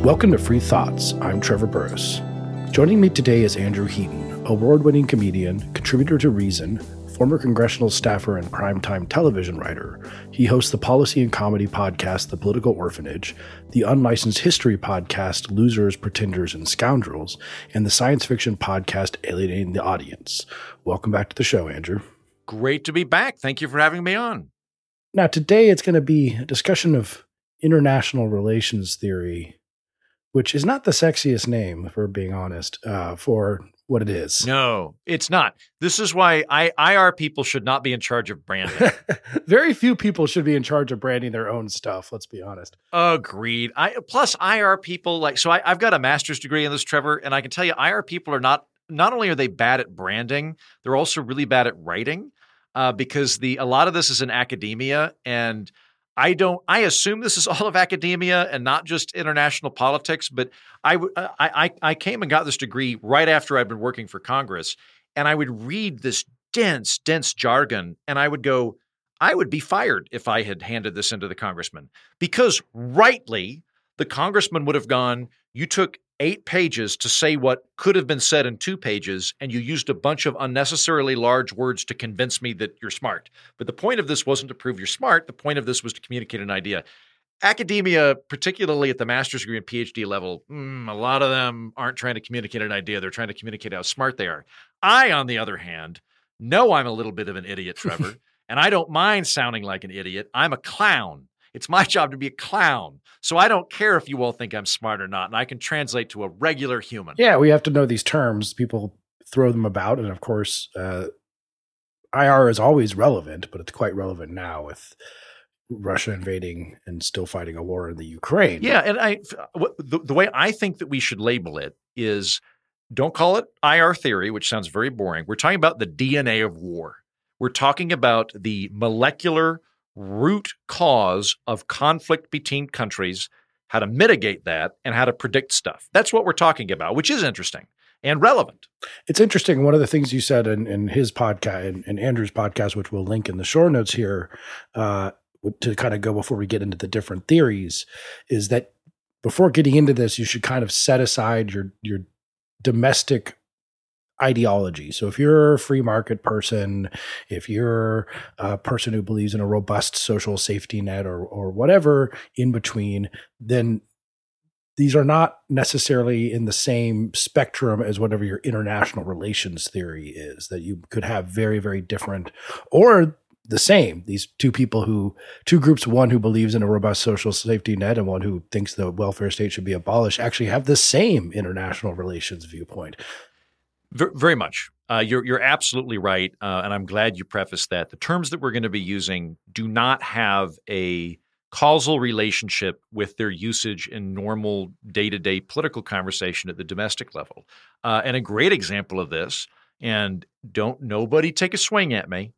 Welcome to Free Thoughts. I'm Trevor Burrus. Joining me today is Andrew Heaton, award winning comedian, contributor to Reason, former congressional staffer, and primetime television writer. He hosts the policy and comedy podcast, The Political Orphanage, the unlicensed history podcast, Losers, Pretenders, and Scoundrels, and the science fiction podcast, Alienating the Audience. Welcome back to the show, Andrew. Great to be back. Thank you for having me on. Now, today it's going to be a discussion of international relations theory which is not the sexiest name, for being honest, uh, for what it is. No, it's not. This is why I, IR people should not be in charge of branding. Very few people should be in charge of branding their own stuff. Let's be honest. Agreed. I plus IR people like so. I, I've got a master's degree in this, Trevor, and I can tell you, IR people are not. Not only are they bad at branding, they're also really bad at writing, uh, because the a lot of this is in academia and I don't. I assume this is all of academia and not just international politics. But I, uh, I, I came and got this degree right after I'd been working for Congress, and I would read this dense, dense jargon, and I would go, I would be fired if I had handed this into the congressman because rightly the congressman would have gone, you took eight pages to say what could have been said in two pages, and you used a bunch of unnecessarily large words to convince me that you're smart. But the point of this wasn't to prove you're smart. The point of this was to communicate an idea. Academia, particularly at the master's degree and PhD level, mm, a lot of them aren't trying to communicate an idea. They're trying to communicate how smart they are. I, on the other hand, know I'm a little bit of an idiot, Trevor, and I don't mind sounding like an idiot. I'm a clown. It's my job to be a clown. So I don't care if you all think I'm smart or not. And I can translate to a regular human. Yeah, we have to know these terms. People throw them about. And of course, uh, IR is always relevant, but it's quite relevant now with Russia invading and still fighting a war in the Ukraine. Yeah. And I, the, the way I think that we should label it is don't call it IR theory, which sounds very boring. We're talking about the DNA of war. We're talking about the molecular root cause of conflict between countries, how to mitigate that, and how to predict stuff. That's what we're talking about, which is interesting and relevant. It's interesting. One of the things you said in, in his podcast, in, in, Andrew's podcast, which we'll link in the show notes here, uh, to kind of go before we get into the different theories, is that before getting into this, you should kind of set aside your your domestic ideology. So if you're a free market person, if you're a person who believes in a robust social safety net or or whatever in between, then these are not necessarily in the same spectrum as whatever your international relations theory is that you could have very very different or the same these two people who two groups one who believes in a robust social safety net and one who thinks the welfare state should be abolished actually have the same international relations viewpoint very much. Uh, you're you're absolutely right, uh, and I'm glad you prefaced that. The terms that we're going to be using do not have a causal relationship with their usage in normal day to day political conversation at the domestic level. Uh, and a great example of this, and don't nobody take a swing at me,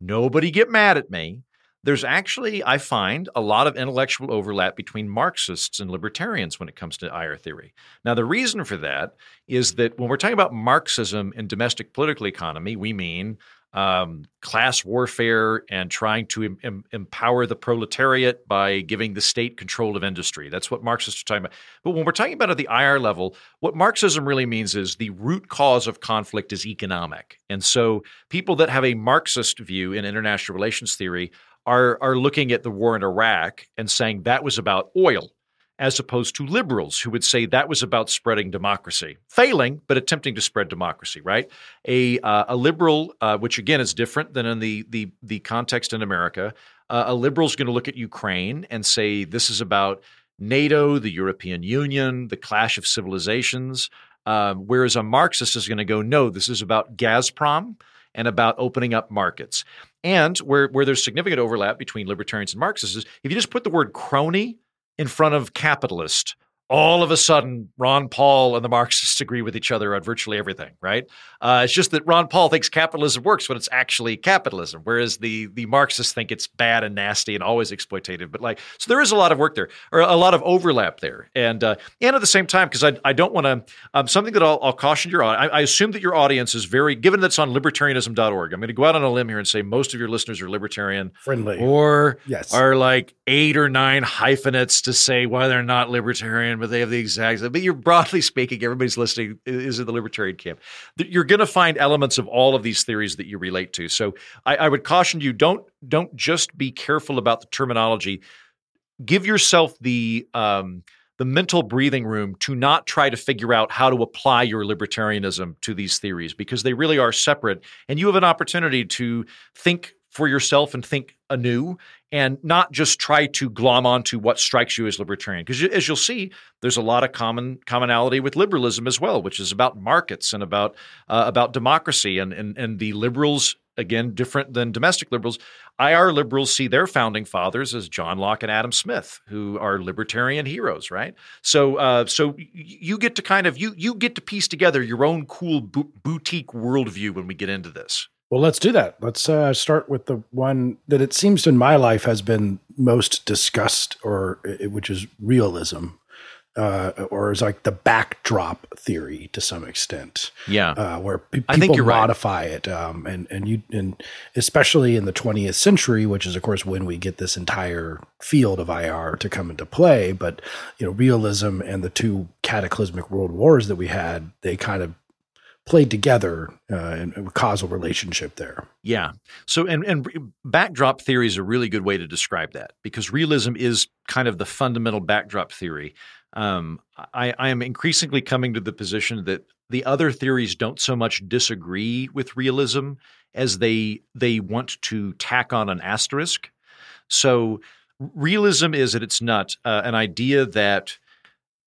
nobody get mad at me, there's actually, I find, a lot of intellectual overlap between Marxists and libertarians when it comes to IR theory. Now, the reason for that is that when we're talking about Marxism in domestic political economy, we mean um, class warfare and trying to em- empower the proletariat by giving the state control of industry. That's what Marxists are talking about. But when we're talking about at the IR level, what Marxism really means is the root cause of conflict is economic. And so people that have a Marxist view in international relations theory are are looking at the war in Iraq and saying that was about oil, as opposed to liberals who would say that was about spreading democracy, failing but attempting to spread democracy. Right? A uh, a liberal, uh, which again is different than in the the the context in America. Uh, a liberal is going to look at Ukraine and say this is about NATO, the European Union, the clash of civilizations. Um, whereas a Marxist is going to go, no, this is about Gazprom and about opening up markets. And where, where there's significant overlap between libertarians and Marxists is if you just put the word crony in front of capitalist all of a sudden Ron Paul and the Marxists agree with each other on virtually everything, right? Uh, it's just that Ron Paul thinks capitalism works when it's actually capitalism, whereas the the Marxists think it's bad and nasty and always exploitative. But like, so there is a lot of work there, or a lot of overlap there, and uh, and at the same time, because I, I don't want to um, something that I'll, I'll caution your I, I assume that your audience is very given that's on libertarianism.org. I'm going to go out on a limb here and say most of your listeners are libertarian friendly, or yes. are like eight or nine hyphenates to say why they're not libertarian but they have the exact. But you're broadly speaking, everybody's listening is in the libertarian camp. You're going to find elements of all of these theories that you relate to. So I, I would caution you: don't don't just be careful about the terminology. Give yourself the um, the mental breathing room to not try to figure out how to apply your libertarianism to these theories because they really are separate. And you have an opportunity to think for yourself and think anew and not just try to glom onto what strikes you as libertarian because as you'll see there's a lot of common commonality with liberalism as well which is about markets and about uh, about democracy and, and and the liberals again different than domestic liberals IR liberals see their founding fathers as John Locke and Adam Smith, who are libertarian heroes, right? So, uh, so you get to kind of you you get to piece together your own cool bo- boutique worldview when we get into this. Well, let's do that. Let's uh, start with the one that it seems in my life has been most discussed, or which is realism, uh, or is like the backdrop theory to some extent. Yeah, uh, where pe- people modify right. it, um, and and you and especially in the 20th century, which is of course when we get this entire field of IR to come into play. But you know, realism and the two cataclysmic world wars that we had, they kind of played together uh, and a causal relationship there. Yeah. So, and, and backdrop theory is a really good way to describe that because realism is kind of the fundamental backdrop theory. Um, I, I am increasingly coming to the position that the other theories don't so much disagree with realism as they they want to tack on an asterisk. So, realism is at its nut uh, an idea that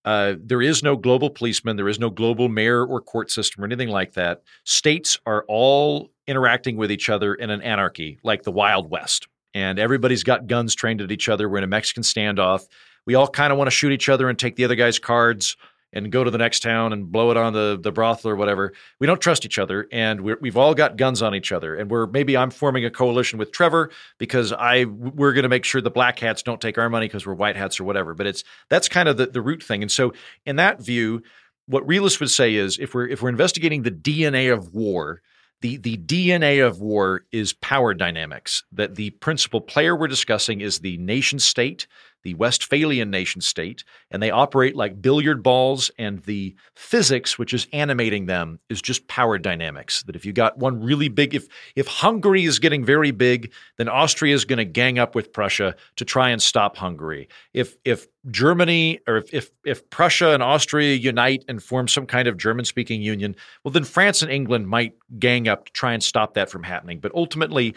uh, there is no global policeman, there is no global mayor or court system or anything like that. States are all interacting with each other in an anarchy, like the Wild West. And everybody's got guns trained at each other. We're in a Mexican standoff. We all kind of want to shoot each other and take the other guy's cards and go to the next town and blow it on the, the brothel or whatever. We don't trust each other, and we have all got guns on each other. And we're maybe I'm forming a coalition with Trevor because I we're going to make sure the black hats don't take our money because we're white hats or whatever. But it's that's kind of the, the root thing. And so in that view, what realists would say is if we're if we're investigating the DNA of war, the the DNA of war is power dynamics. That the principal player we're discussing is the nation state the Westphalian nation state, and they operate like billiard balls, and the physics which is animating them is just power dynamics. That if you got one really big, if if Hungary is getting very big, then Austria is going to gang up with Prussia to try and stop Hungary. If if Germany or if, if if Prussia and Austria unite and form some kind of German speaking union, well then France and England might gang up to try and stop that from happening. But ultimately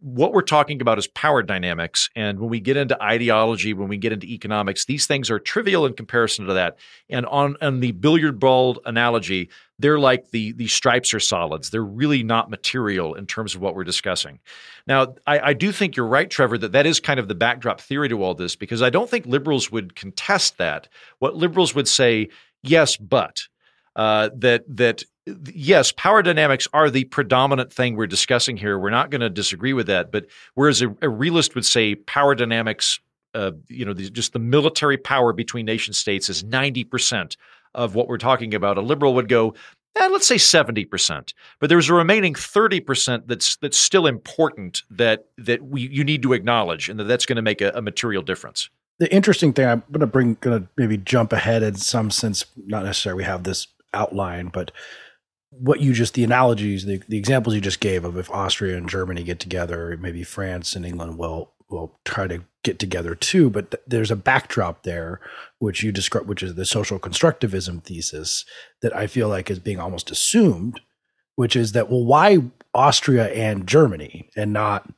what we're talking about is power dynamics. And when we get into ideology, when we get into economics, these things are trivial in comparison to that. And on, on the billiard ball analogy, they're like the, the stripes are solids. They're really not material in terms of what we're discussing. Now, I, I do think you're right, Trevor, that that is kind of the backdrop theory to all this, because I don't think liberals would contest that. What liberals would say, yes, but. Uh, that that yes, power dynamics are the predominant thing we're discussing here. We're not going to disagree with that. But whereas a, a realist would say power dynamics, uh, you know, the, just the military power between nation states is 90% of what we're talking about, a liberal would go, eh, let's say 70%. But there's a remaining 30% that's that's still important that that we you need to acknowledge and that that's going to make a, a material difference the interesting thing I'm going to bring, going to maybe jump ahead in some sense, not necessarily we have this outline, but what you just the analogies the, the examples you just gave of if austria and germany get together maybe france and england will will try to get together too but th- there's a backdrop there which you describe which is the social constructivism thesis that i feel like is being almost assumed which is that well why austria and germany and not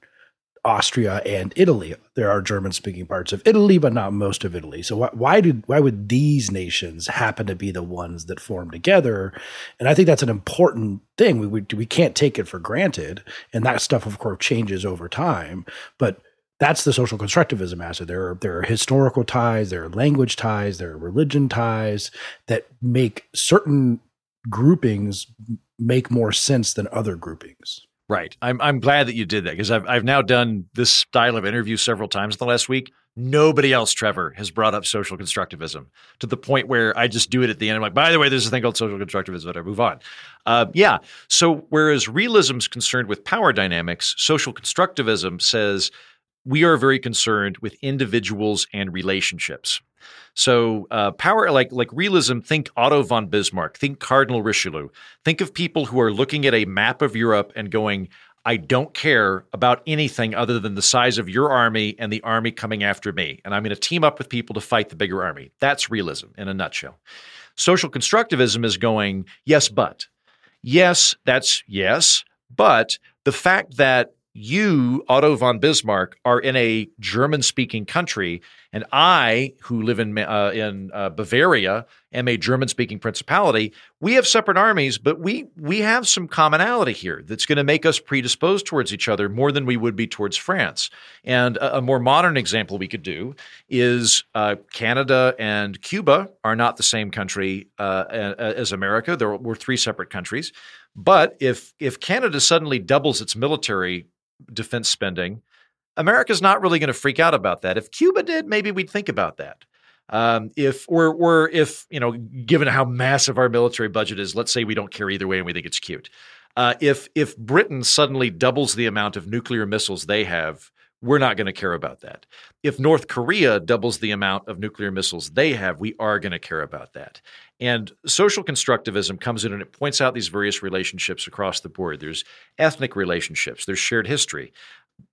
Austria and Italy. There are German speaking parts of Italy, but not most of Italy. So why, why did why would these nations happen to be the ones that form together? And I think that's an important thing. We, we we can't take it for granted, and that stuff, of course, changes over time. But that's the social constructivism aspect. There are there are historical ties, there are language ties, there are religion ties that make certain groupings make more sense than other groupings. Right. I'm I'm glad that you did that because I've I've now done this style of interview several times in the last week. Nobody else, Trevor, has brought up social constructivism to the point where I just do it at the end. I'm like, by the way, there's a thing called social constructivism. But I move on. Uh, yeah. So whereas realism is concerned with power dynamics, social constructivism says we are very concerned with individuals and relationships. So uh, power, like like realism, think Otto von Bismarck, think Cardinal Richelieu, think of people who are looking at a map of Europe and going, I don't care about anything other than the size of your army and the army coming after me. And I'm going to team up with people to fight the bigger army. That's realism in a nutshell. Social constructivism is going, yes, but. Yes, that's yes. But the fact that you, Otto von Bismarck, are in a German speaking country, and I, who live in, uh, in uh, Bavaria, am a German speaking principality. We have separate armies, but we, we have some commonality here that's going to make us predisposed towards each other more than we would be towards France. And a, a more modern example we could do is uh, Canada and Cuba are not the same country uh, as America. There were three separate countries. But if if Canada suddenly doubles its military defense spending, America's not really going to freak out about that. If Cuba did, maybe we'd think about that. Um, if or if you know, given how massive our military budget is, let's say we don't care either way and we think it's cute. Uh, if if Britain suddenly doubles the amount of nuclear missiles they have, we're not going to care about that. If North Korea doubles the amount of nuclear missiles they have, we are going to care about that. And social constructivism comes in and it points out these various relationships across the board. There's ethnic relationships, there's shared history.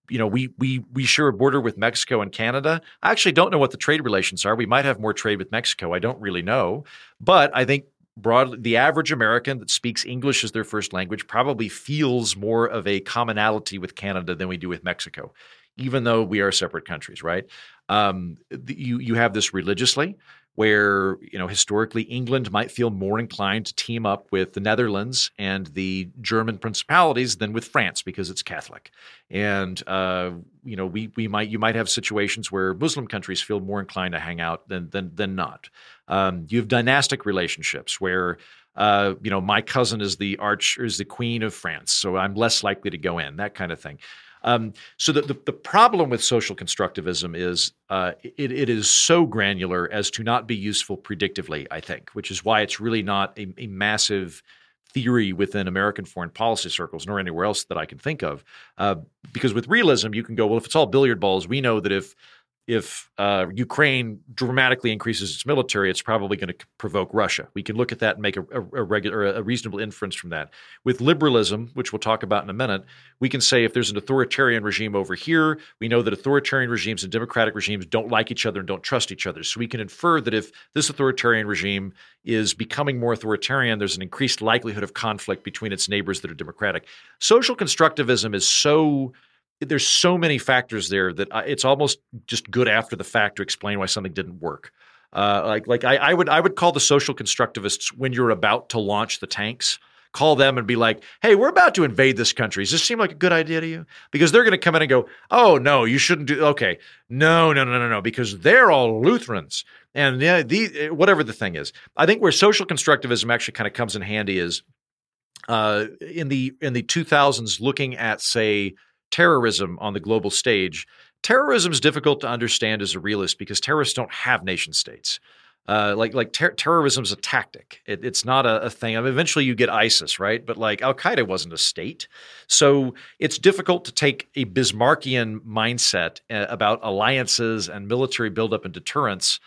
You know, we we we share a border with Mexico and Canada. I actually don't know what the trade relations are. We might have more trade with Mexico. I don't really know. But I think broadly the average American that speaks English as their first language probably feels more of a commonality with Canada than we do with Mexico even though we are separate countries, right? Um, you you have this religiously, where you know historically England might feel more inclined to team up with the Netherlands and the German principalities than with France because it's Catholic, and uh, you know we we might you might have situations where Muslim countries feel more inclined to hang out than than than not. Um, you have dynastic relationships where. Uh, you know, my cousin is the arch is the queen of France, so I'm less likely to go in. That kind of thing. Um, so the, the, the, problem with social constructivism is uh, it, it is so granular as to not be useful predictively, I think, which is why it's really not a, a massive theory within American foreign policy circles, nor anywhere else that I can think of. Uh, because with realism, you can go, well, if it's all billiard balls, we know that if if uh, Ukraine dramatically increases its military, it's probably going to provoke Russia. We can look at that and make a, a, a, regular, a reasonable inference from that. With liberalism, which we'll talk about in a minute, we can say if there's an authoritarian regime over here, we know that authoritarian regimes and democratic regimes don't like each other and don't trust each other. So we can infer that if this authoritarian regime is becoming more authoritarian, there's an increased likelihood of conflict between its neighbors that are democratic. Social constructivism is so there's so many factors there that it's almost just good after the fact to explain why something didn't work. Uh, like like I, I, would I would call the social constructivists when you're about to launch the tanks. Call them and be like, "Hey, we're about to invade this country. Does this seem like a good idea to you?" Because they're going to come in and go, "Oh no, you shouldn't do." Okay, no, no, no, no, no, because they're all Lutherans, and yeah, the whatever the thing is. I think where social constructivism actually kind of comes in handy is uh, in the in the 2000s, looking at say terrorism on the global stage, terrorism is difficult to understand as a realist because terrorists don't have nation states. Uh, like like ter- terrorism is a tactic. It, it's not a, a thing. I mean, eventually, you get ISIS, right? But like Al Qaeda wasn't a state, so it's difficult to take a Bismarckian mindset uh, about alliances and military buildup and deterrence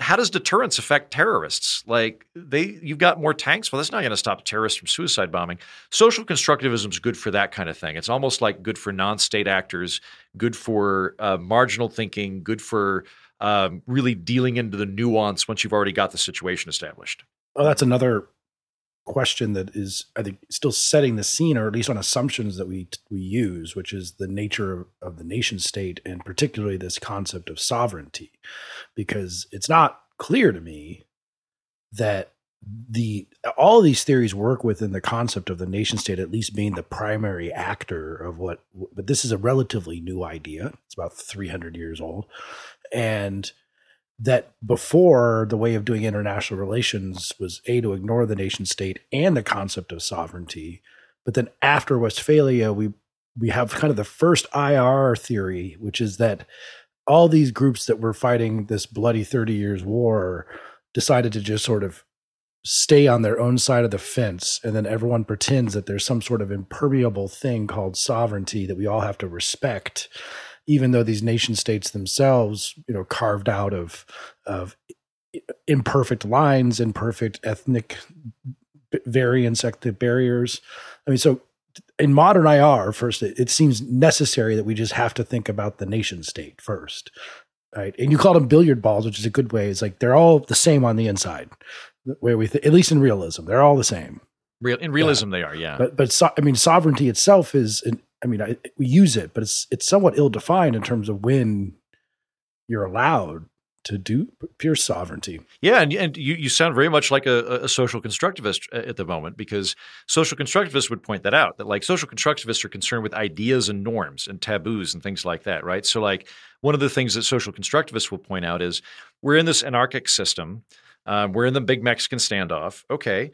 how does deterrence affect terrorists? Like they, you've got more tanks. Well, that's not going to stop terrorists from suicide bombing. Social constructivism is good for that kind of thing. It's almost like good for non-state actors, good for uh, marginal thinking, good for um, really dealing into the nuance once you've already got the situation established. Oh, that's another question that is I think still setting the scene, or at least on assumptions that we we use, which is the nature of, the nation state, and particularly this concept of sovereignty, because it's not clear to me that the all these theories work within the concept of the nation state at least being the primary actor of what but this is a relatively new idea. It's about 300 years old. And that before the way of doing international relations was a to ignore the nation state and the concept of sovereignty. But then after westphalia we we have kind of the first ir theory which is that all these groups that were fighting this bloody 30 years war decided to just sort of stay on their own side of the fence. And then everyone pretends that there's some sort of impermeable thing called sovereignty that we all have to respect even though these nation states themselves, you know, carved out of of imperfect lines, imperfect ethnic variants, ethnic barriers. I mean, so in modern IR, first, it, it, seems necessary that we just have to think about the nation state first, right? And you call them billiard balls, which is a good way. It's like they're all the same on the inside, where we, th- at least in realism, they're all the same. Real in realism, yeah. they are, yeah. But but so, I mean, sovereignty itself is, I mean, I, we use it, but it's it's somewhat ill defined in terms of when you're allowed to do pure sovereignty. Yeah, and, and you, you sound very much like a, a, social constructivist at the moment because social constructivists would point that out that like social constructivists are concerned with ideas and norms and taboos and things like that, right? So like one of the things that social constructivists will point out is we're in this anarchic system, um, we're in the big Mexican standoff. Okay,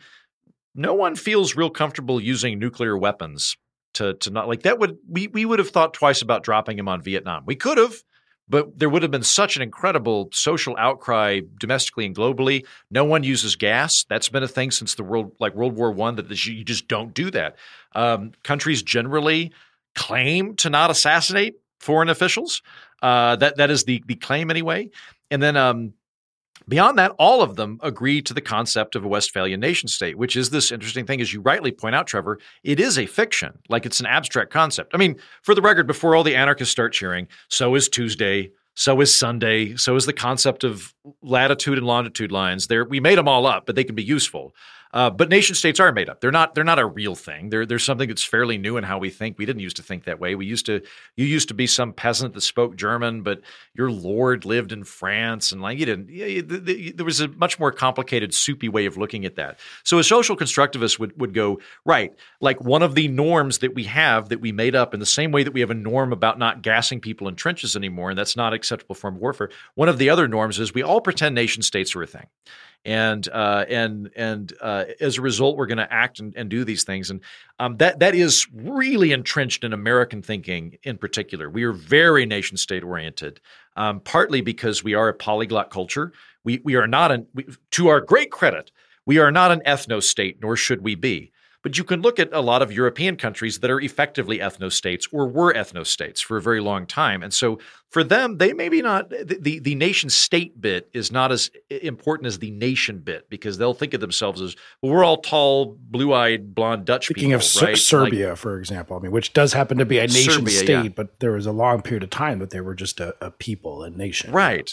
no one feels real comfortable using nuclear weapons to to not like that would we we would have thought twice about dropping him on Vietnam. We could have, but there would have been such an incredible social outcry domestically and globally. No one uses gas. That's been a thing since the world like World War One that you just don't do that. Um, countries generally claim to not assassinate foreign officials. Uh, that that is the the claim anyway. And then um, Beyond that, all of them agree to the concept of a Westphalian nation state, which is this interesting thing, as you rightly point out, Trevor. It is a fiction, like it's an abstract concept. I mean, for the record, before all the anarchists start cheering, so is Tuesday, so is Sunday, so is the concept of latitude and longitude lines. There, we made them all up, but they can be useful. Uh, but nation states are made up. They're not. They're not a real thing. They're they're something that's fairly new in how we think. We didn't used to think that way. We used to. You used to be some peasant that spoke German, but your lord lived in France, and like you didn't. You, the, the, there was a much more complicated, soupy way of looking at that. So a social constructivist would would go right. Like one of the norms that we have that we made up in the same way that we have a norm about not gassing people in trenches anymore, and that's not acceptable form of warfare. One of the other norms is we all pretend nation states are a thing and uh, and and uh, as a result, we're going to act and, and, do these things, and um, that that is really entrenched in American thinking in particular. We are very nation state oriented, um, partly because we are a polyglot culture. We we are not an we, to our great credit, we are not an ethno state, nor should we be. But you can look at a lot of European countries that are effectively ethno states or were ethno states for a very long time. And so for them, they maybe not the, the, the nation state bit is not as important as the nation bit because they'll think of themselves as well, we're all tall, blue eyed, blonde Dutch Speaking people. Speaking of right? Serbia, like, for example, I mean, which does happen to be a nation Serbia, state, yeah. but there was a long period of time that they were just a, a people, a nation. Right.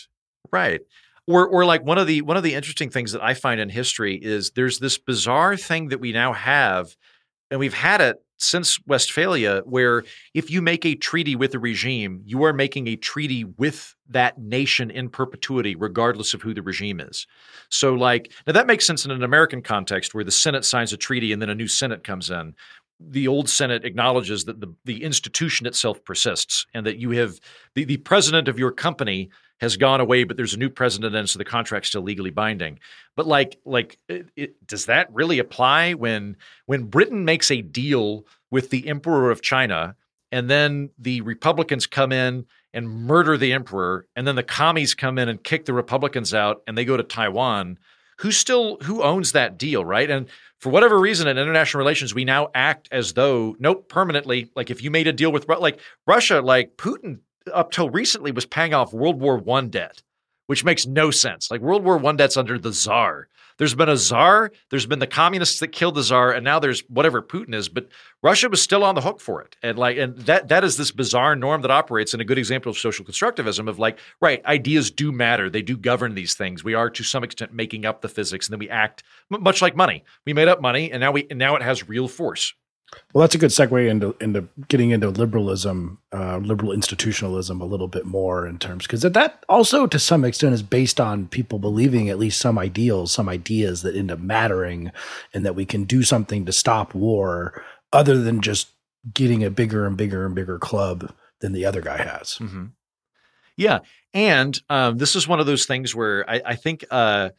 Right or or like one of the one of the interesting things that I find in history is there's this bizarre thing that we now have, and we've had it since Westphalia, where if you make a treaty with a regime, you are making a treaty with that nation in perpetuity, regardless of who the regime is. So, like, now that makes sense in an American context where the Senate signs a treaty and then a new Senate comes in. The old Senate acknowledges that the, the institution itself persists and that you have the, the president of your company has gone away, but there's a new president, and so the contract's still legally binding. But like, like, it, it, does that really apply when when Britain makes a deal with the Emperor of China, and then the Republicans come in and murder the Emperor, and then the commies come in and kick the Republicans out, and they go to Taiwan? Who still who owns that deal, right? And for whatever reason in international relations, we now act as though nope, permanently. Like if you made a deal with like Russia, like Putin up till recently was paying off World War One debt, which makes no sense. Like World War One debt's under the czar. There's been a czar, there's been the communists that killed the czar, and now there's whatever Putin is, but Russia was still on the hook for it. And like and that that is this bizarre norm that operates and a good example of social constructivism of like, right, ideas do matter. They do govern these things. We are to some extent making up the physics, and then we act much like money. We made up money and now we and now it has real force. Well, that's a good segue into into getting into liberalism, uh, liberal institutionalism a little bit more in terms because that also to some extent is based on people believing at least some ideals, some ideas that end up mattering, and that we can do something to stop war other than just getting a bigger and bigger and bigger club than the other guy has. Mm-hmm. Yeah, and um, this is one of those things where I, I think. Uh,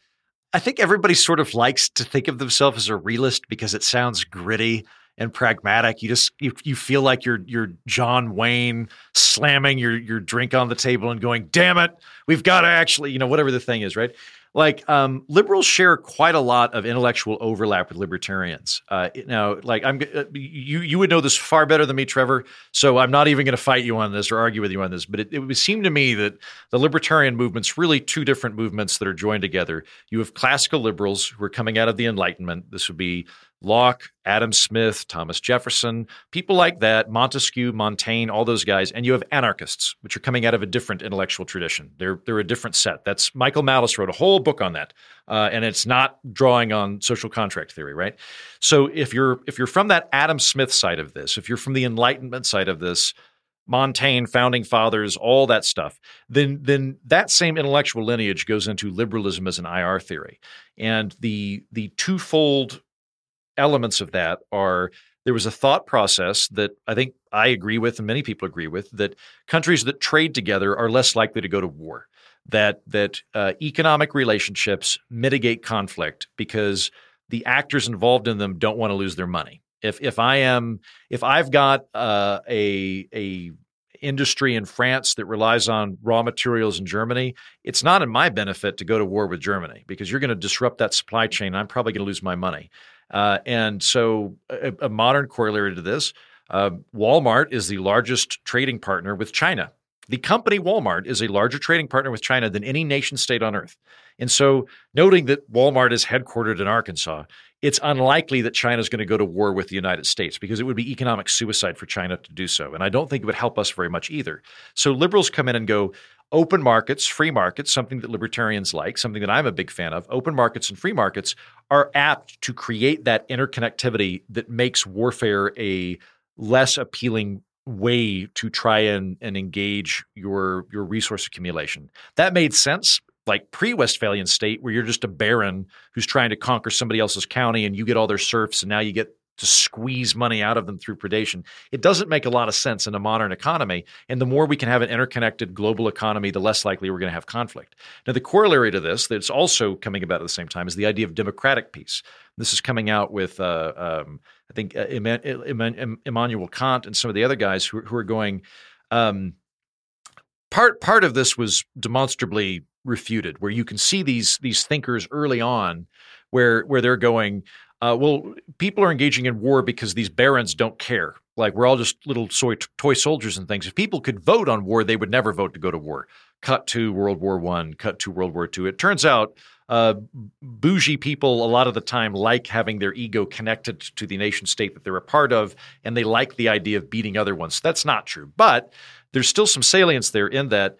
I think everybody sort of likes to think of themselves as a realist because it sounds gritty and pragmatic. You just you, you feel like you're you're John Wayne slamming your your drink on the table and going, "Damn it, we've got to actually," you know, whatever the thing is, right? like um, liberals share quite a lot of intellectual overlap with libertarians. Uh, now, like I'm, uh, you you would know this far better than me, Trevor. So I'm not even going to fight you on this or argue with you on this. But it, it would seem to me that the libertarian movement's really two different movements that are joined together. You have classical liberals who are coming out of the Enlightenment. This would be Locke, Adam Smith, Thomas Jefferson, people like that, Montesquieu, Montaigne, all those guys, and you have anarchists, which are coming out of a different intellectual tradition. They're they're a different set. That's Michael Malice wrote a whole book on that, uh, and it's not drawing on social contract theory, right? So if you're if you're from that Adam Smith side of this, if you're from the Enlightenment side of this, Montaigne, founding fathers, all that stuff, then then that same intellectual lineage goes into liberalism as an IR theory, and the the twofold elements of that are there was a thought process that I think I agree with and many people agree with that countries that trade together are less likely to go to war. That that uh, economic relationships mitigate conflict because the actors involved in them don't want to lose their money. If if I am if I've got uh, a a industry in France that relies on raw materials in Germany, it's not in my benefit to go to war with Germany because you're going to disrupt that supply chain. I'm probably going to lose my money. Uh, and so, a, a, modern corollary to this uh, Walmart is the largest trading partner with China. The company Walmart is a larger trading partner with China than any nation state on earth. And so, noting that Walmart is headquartered in Arkansas, it's unlikely that China is going to go to war with the United States because it would be economic suicide for China to do so. And I don't think it would help us very much either. So, liberals come in and go, open markets, free markets, something that libertarians like, something that I'm a big fan of, open markets and free markets are apt to create that interconnectivity that makes warfare a less appealing way to try and, and engage your your resource accumulation. That made sense like pre-Westphalian state where you're just a baron who's trying to conquer somebody else's county and you get all their serfs and now you get to squeeze money out of them through predation. It doesn't make a lot of sense in a modern economy. And the more we can have an interconnected global economy, the less likely we're going to have conflict. Now, the corollary to this that's also coming about at the same time is the idea of democratic peace. This is coming out with, uh, um, I think, uh, Immanuel Kant and some of the other guys who, who are going. Um, part part of this was demonstrably refuted, where you can see these these thinkers early on, where where they're going uh, well, people are engaging in war because these barons don't care. Like we're all just little soy, toy soldiers and things. If people could vote on war, they would never vote to go to war. Cut to World War One, cut to World War Two. It turns out uh, bougie people a lot of the time like having their ego connected to the nation state that they're a part of, and they like the idea of beating other ones. That's not true, but there's still some salience there in that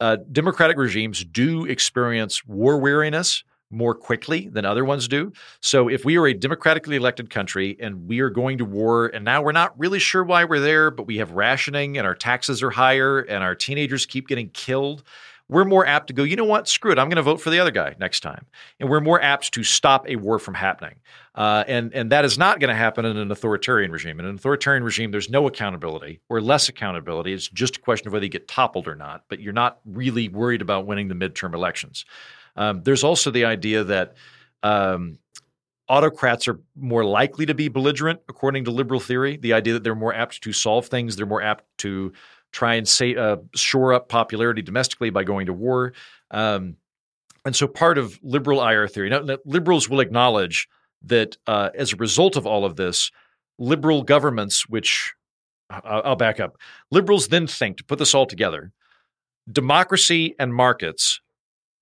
uh, democratic regimes do experience war weariness more quickly than other ones do. So if we are a democratically elected country and we are going to war and now we're not really sure why we're there, but we have rationing and our taxes are higher and our teenagers keep getting killed, we're more apt to go, you know what, screw it, I'm going to vote for the other guy next time. And we're more apt to stop a war from happening. Uh, and, and that is not going to happen in an authoritarian regime. In an authoritarian regime, there's no accountability or less accountability. It's just a question of whether you get toppled or not, but you're not really worried about winning the midterm elections. Um, there's also the idea that um, autocrats are more likely to be belligerent, according to liberal theory. The idea that they're more apt to solve things, they're more apt to try and say, uh, shore up popularity domestically by going to war. Um, and so part of liberal IR theory, now, liberals will acknowledge that uh, as a result of all of this, liberal governments, which I'll back up, liberals then think to put this all together, democracy and markets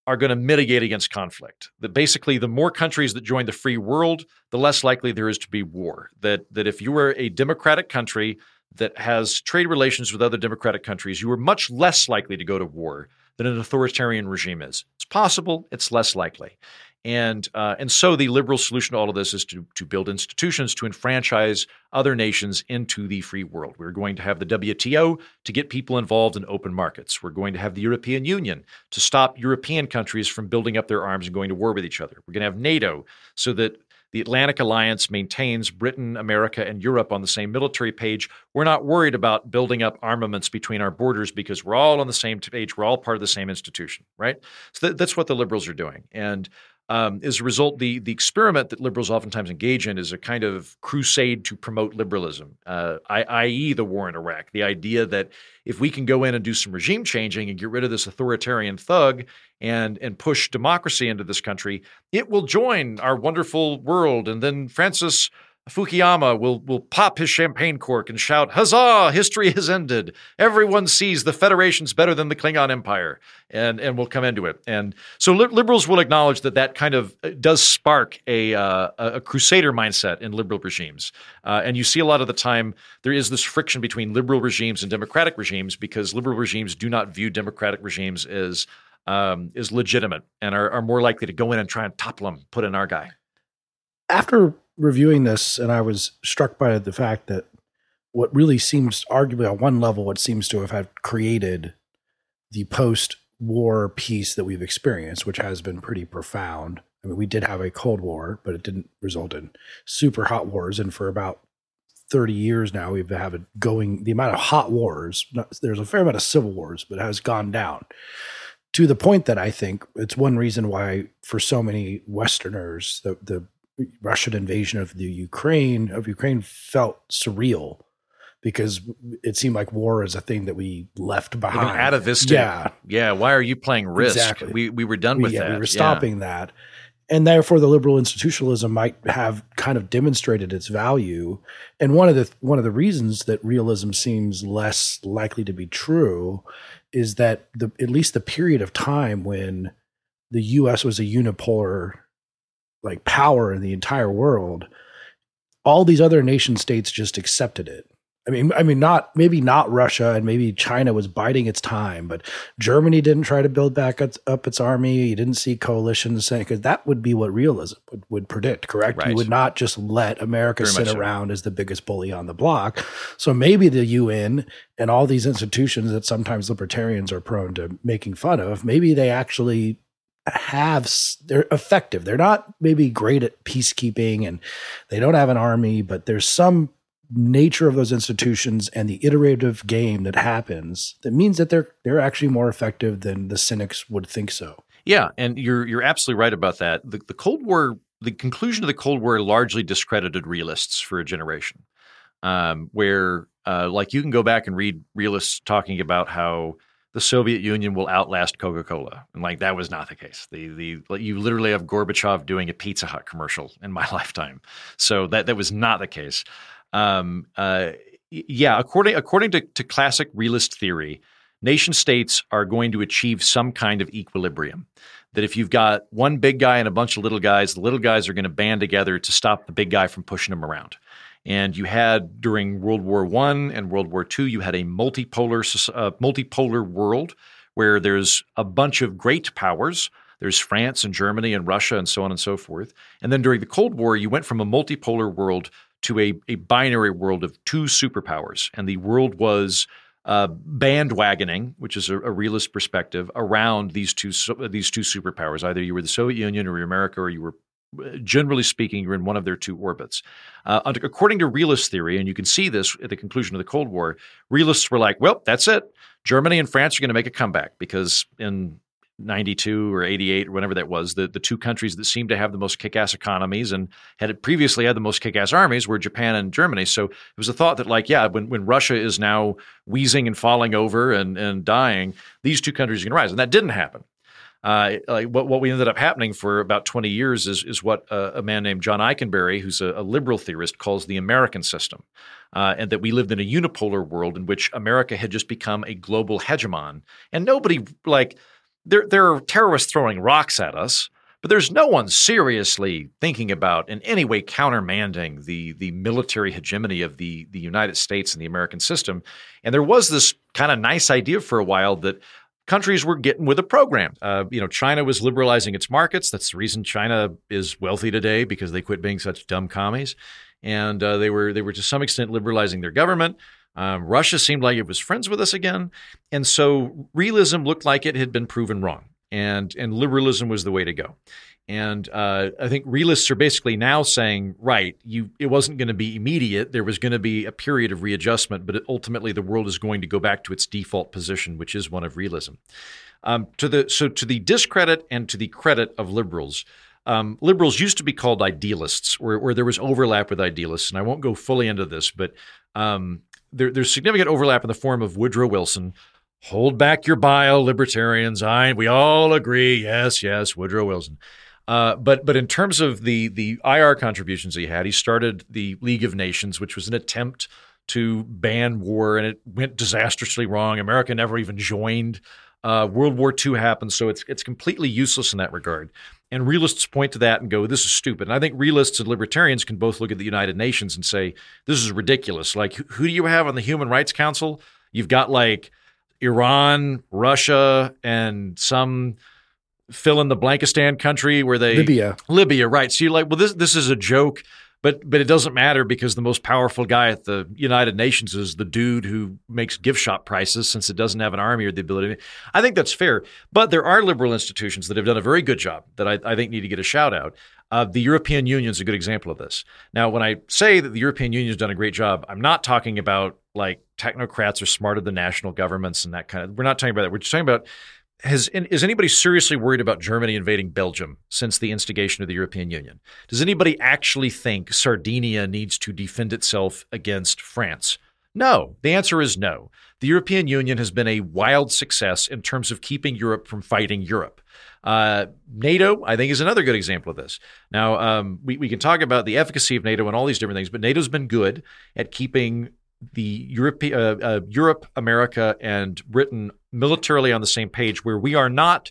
are going to mitigate against conflict. That basically, the more countries that join the free world, the less likely there is to be war. That that if you are a democratic country that has trade relations with other democratic countries, you are much less likely to go to war than an authoritarian regime is. It's possible, it's less likely. And uh, and so the liberal solution to all of this is to to build institutions to enfranchise other nations into the free world. We're going to have the WTO to get people involved in open markets. We're going to have the European Union to stop European countries from building up their arms and going to war with each other. We're going to have NATO so that the Atlantic Alliance maintains Britain, America, and Europe on the same military page. We're not worried about building up armaments between our borders because we're all on the same page. We're all part of the same institution, right? So that's what the liberals are doing. And um, as a result, the the experiment that liberals oftentimes engage in is a kind of crusade to promote liberalism, uh, i.e., the war in Iraq. The idea that if we can go in and do some regime changing and get rid of this authoritarian thug and and push democracy into this country, it will join our wonderful world. And then Francis Fukuyama will, will pop his champagne cork and shout, Huzzah! History has ended. Everyone sees the Federation's better than the Klingon Empire, and, and we'll come into it. And so li- liberals will acknowledge that that kind of uh, does spark a, uh, a crusader mindset in liberal regimes. Uh, and you see a lot of the time there is this friction between liberal regimes and democratic regimes because liberal regimes do not view democratic regimes as, um, as legitimate and are, are more likely to go in and try and topple them, put in our guy. After reviewing this, and I was struck by the fact that what really seems, arguably on one level, what seems to have had created the post-war peace that we've experienced, which has been pretty profound. I mean, we did have a Cold War, but it didn't result in super hot wars. And for about 30 years now, we've had it going, the amount of hot wars, not, there's a fair amount of civil wars, but has gone down to the point that I think it's one reason why, for so many Westerners, the, the Russian invasion of the Ukraine of Ukraine felt surreal because it seemed like war is a thing that we left behind. Out of this, yeah, yeah. Why are you playing risk? Exactly. We we were done with yeah, that. We were stopping yeah. that, and therefore the liberal institutionalism might have kind of demonstrated its value. And one of the one of the reasons that realism seems less likely to be true is that the at least the period of time when the U.S. was a unipolar like power in the entire world, all these other nation states just accepted it. I mean, I mean, not maybe not Russia and maybe China was biding its time, but Germany didn't try to build back up its army. You didn't see coalitions saying because that would be what realism would, would predict. Correct? Right. You would not just let America Very sit around so. as the biggest bully on the block. So maybe the UN and all these institutions that sometimes libertarians are prone to making fun of, maybe they actually have they're effective. They're not maybe great at peacekeeping and they don't have an army, but there's some nature of those institutions and the iterative game that happens that means that they're they're actually more effective than the cynics would think so. Yeah, and you're you're absolutely right about that. The, the Cold War, the conclusion of the Cold War, largely discredited realists for a generation, um, where uh, like you can go back and read realists talking about how the Soviet Union will outlast Coca Cola. And like that was not the case. The the you literally have Gorbachev doing a Pizza Hut commercial in my lifetime. So that that was not the case. Um, uh, yeah, according according to, to classic realist theory, nation states are going to achieve some kind of equilibrium. That if you've got one big guy and a bunch of little guys, the little guys are going to band together to stop the big guy from pushing them around. And you had during World War One and World War Two, you had a multipolar uh, multipolar world where there's a bunch of great powers. There's France and Germany and Russia and so on and so forth. And then during the Cold War, you went from a multipolar world to a, a binary world of two superpowers. And the world was uh, bandwagoning, which is a, a, realist perspective, around these two these two superpowers. Either you were the Soviet Union or America, or you were generally speaking, you're in one of their two orbits. Uh, according to realist theory, and you can see this at the conclusion of the Cold War, realists were like, well, that's it. Germany and France are going to make a comeback because in 92 or 88 or whatever that was, the, the two countries that seemed to have the most kick ass economies and had previously had the most kick ass armies were Japan and Germany. So it was a thought that, like, yeah, when, when Russia is now wheezing and falling over and, and dying, these two countries are going to rise. And that didn't happen uh, like what, what we ended up happening for about 20 years is, is what a, a man named John Ikenberry, who's a, a, liberal theorist, calls the American system. Uh, and that we lived in a unipolar world in which America had just become a global hegemon. And nobody, like, there, are terrorists throwing rocks at us, but there's no one seriously thinking about in any way countermanding the the military hegemony of the the United States and the American system. And there was this kind of nice idea for a while that countries were getting with a program. Uh, you know, China was liberalizing its markets. That's the reason China is wealthy today because they quit being such dumb commies, and uh, they were they were to some extent liberalizing their government. Um, Russia seemed like it was friends with us again, and so realism looked like it had been proven wrong, and and liberalism was the way to go. And uh, I think realists are basically now saying, right, you it wasn't going to be immediate. There was going to be a period of readjustment, but ultimately the world is going to go back to its default position, which is one of realism. Um, to the so to the discredit and to the credit of liberals, um, liberals used to be called idealists, where, where there was overlap with idealists. And I won't go fully into this, but um, there, there's significant overlap in the form of Woodrow Wilson. Hold back your bile, libertarians. I we all agree. Yes, yes, Woodrow Wilson. Uh, but but in terms of the the IR contributions he had, he started the League of Nations, which was an attempt to ban war, and it went disastrously wrong. America never even joined. Uh, World War II happened, so it's it's completely useless in that regard. And realists point to that and go, "This is stupid." And I think realists and libertarians can both look at the United Nations and say, "This is ridiculous." Like, who do you have on the Human Rights Council? You've got like Iran, Russia, and some fill in the Blankistan country where they Libya. Libya, right? So you're like, well, this this is a joke. But but it doesn't matter because the most powerful guy at the United Nations is the dude who makes gift shop prices since it doesn't have an army or the ability. I think that's fair. But there are liberal institutions that have done a very good job that I, I think need to get a shout out. Uh, the European Union is a good example of this. Now, when I say that the European Union has done a great job, I'm not talking about like technocrats are smarter than national governments and that kind of. We're not talking about that. We're just talking about has is anybody seriously worried about Germany invading Belgium since the instigation of the European Union? Does anybody actually think Sardinia needs to defend itself against France? No. The answer is no. The European Union has been a wild success in terms of keeping Europe from fighting Europe. Uh, NATO, I think, is another good example of this. Now, um, we, we can talk about the efficacy of NATO and all these different things, but NATO's been good at keeping the Europe, uh, uh, Europe, America, and Britain militarily on the same page, where we are not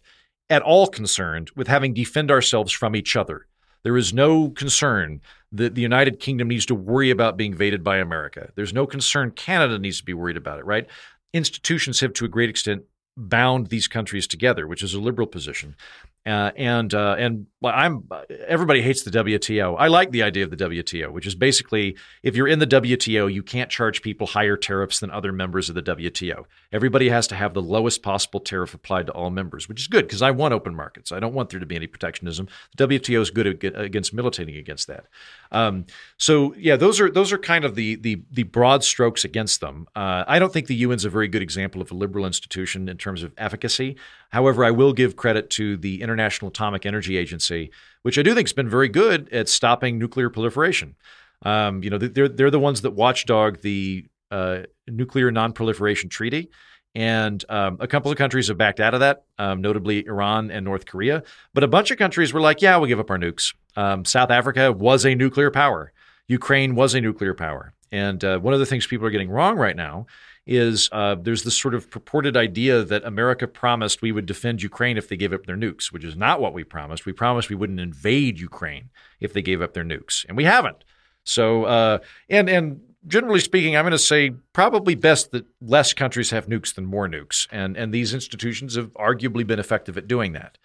at all concerned with having defend ourselves from each other. There is no concern that the United Kingdom needs to worry about being invaded by America. There's no concern Canada needs to be worried about it, right? Institutions have, to a great extent, bound these countries together, which is a liberal position. Uh, and uh, and I'm everybody hates the WTO. I like the idea of the WTO, which is basically if you're in the WTO, you can't charge people higher tariffs than other members of the WTO. Everybody has to have the lowest possible tariff applied to all members, which is good because I want open markets. I don't want there to be any protectionism. The WTO is good against militating against that. Um, so yeah, those are those are kind of the the the broad strokes against them. Uh, I don't think the UN's a very good example of a liberal institution in terms of efficacy. However, I will give credit to the International Atomic Energy Agency, which I do think has been very good at stopping nuclear proliferation. Um, you know, they're they're the ones that watchdog the uh, Nuclear Non-Proliferation Treaty, and um, a couple of countries have backed out of that, um, notably Iran and North Korea. But a bunch of countries were like, "Yeah, we'll give up our nukes." Um, South Africa was a nuclear power. Ukraine was a nuclear power. And uh, one of the things people are getting wrong right now is uh, there's this sort of purported idea that America promised we would defend Ukraine if they gave up their nukes, which is not what we promised. We promised we wouldn't invade Ukraine if they gave up their nukes, and we haven't. So, uh, and and generally speaking, I'm going to say probably best that less countries have nukes than more nukes, and and these institutions have arguably been effective at doing that.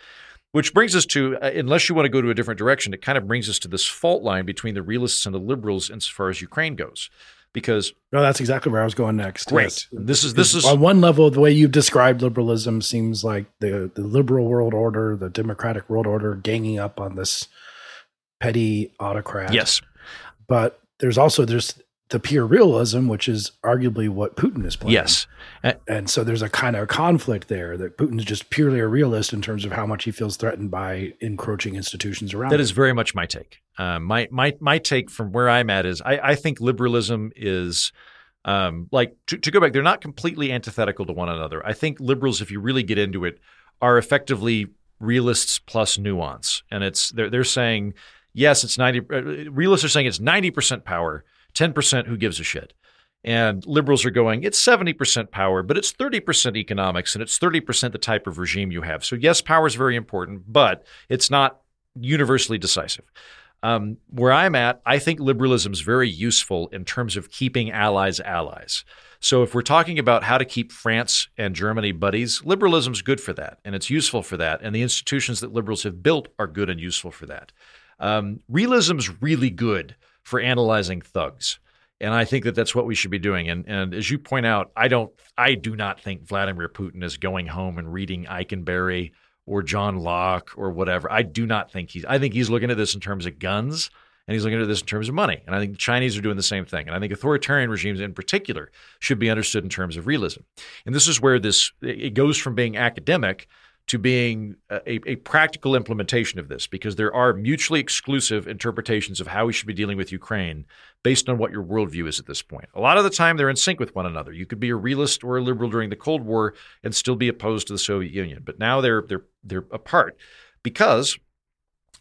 Which brings us to, uh, unless you want to go to a different direction, it kind of brings us to this fault line between the realists and the liberals insofar as Ukraine goes because no, that's exactly where I was going next. Great. Yes. This is this is on one level the way you've described liberalism seems like the the liberal world order, the democratic world order, ganging up on this petty autocrat. Yes, but there's also there's the pure realism, which is arguably what Putin is playing. Yes. And so there's a kind of conflict there that Putin's just purely a realist in terms of how much he feels threatened by encroaching institutions around. That him. is very much my take. Uh, my my my take from where I'm at is I, I think liberalism is um, like to, to go back. They're not completely antithetical to one another. I think liberals, if you really get into it, are effectively realists plus nuance, and it's they're they're saying yes, it's ninety. Uh, realists are saying it's ninety percent power 10% who gives a shit. And liberals are going, it's 70% power, but it's 30% economics and it's 30% the type of regime you have. So, yes, power is very important, but it's not universally decisive. Um, where I'm at, I think liberalism is very useful in terms of keeping allies allies. So, if we're talking about how to keep France and Germany buddies, liberalism is good for that, and it's useful for that. And the institutions that liberals have built are good and useful for that. Um, realism's really good for analyzing thugs. And I think that that's what we should be doing. And, and as you point out, I don't, I do not think Vladimir Putin is going home and reading Ikenberry or John Locke or whatever. I do not think he's. I think he's looking at this in terms of guns, and he's looking at this in terms of money. And I think the Chinese are doing the same thing. And I think authoritarian regimes, in particular, should be understood in terms of realism. And this is where this it goes from being academic to being a, a, practical implementation of this because there are mutually exclusive interpretations of how we should be dealing with Ukraine based on what your worldview is at this point. A lot of the time, they're in sync with one another. You could be a realist or a liberal during the Cold War and still be opposed to the Soviet Union, but now they're they're they're apart because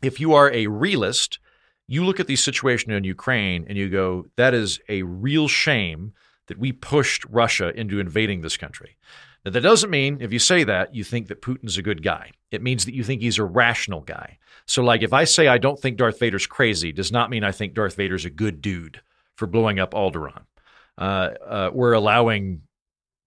if you are a realist, you look at the situation in Ukraine and you go, that is a real shame that we pushed Russia into invading this country. Now, that doesn't mean if you say that, you think that Putin's a good guy. It means that you think he's a rational guy. So, like, if I say I don't think Darth Vader's crazy, does not mean I think Darth Vader's a good dude for blowing up Alderaan. Uh, uh, we're allowing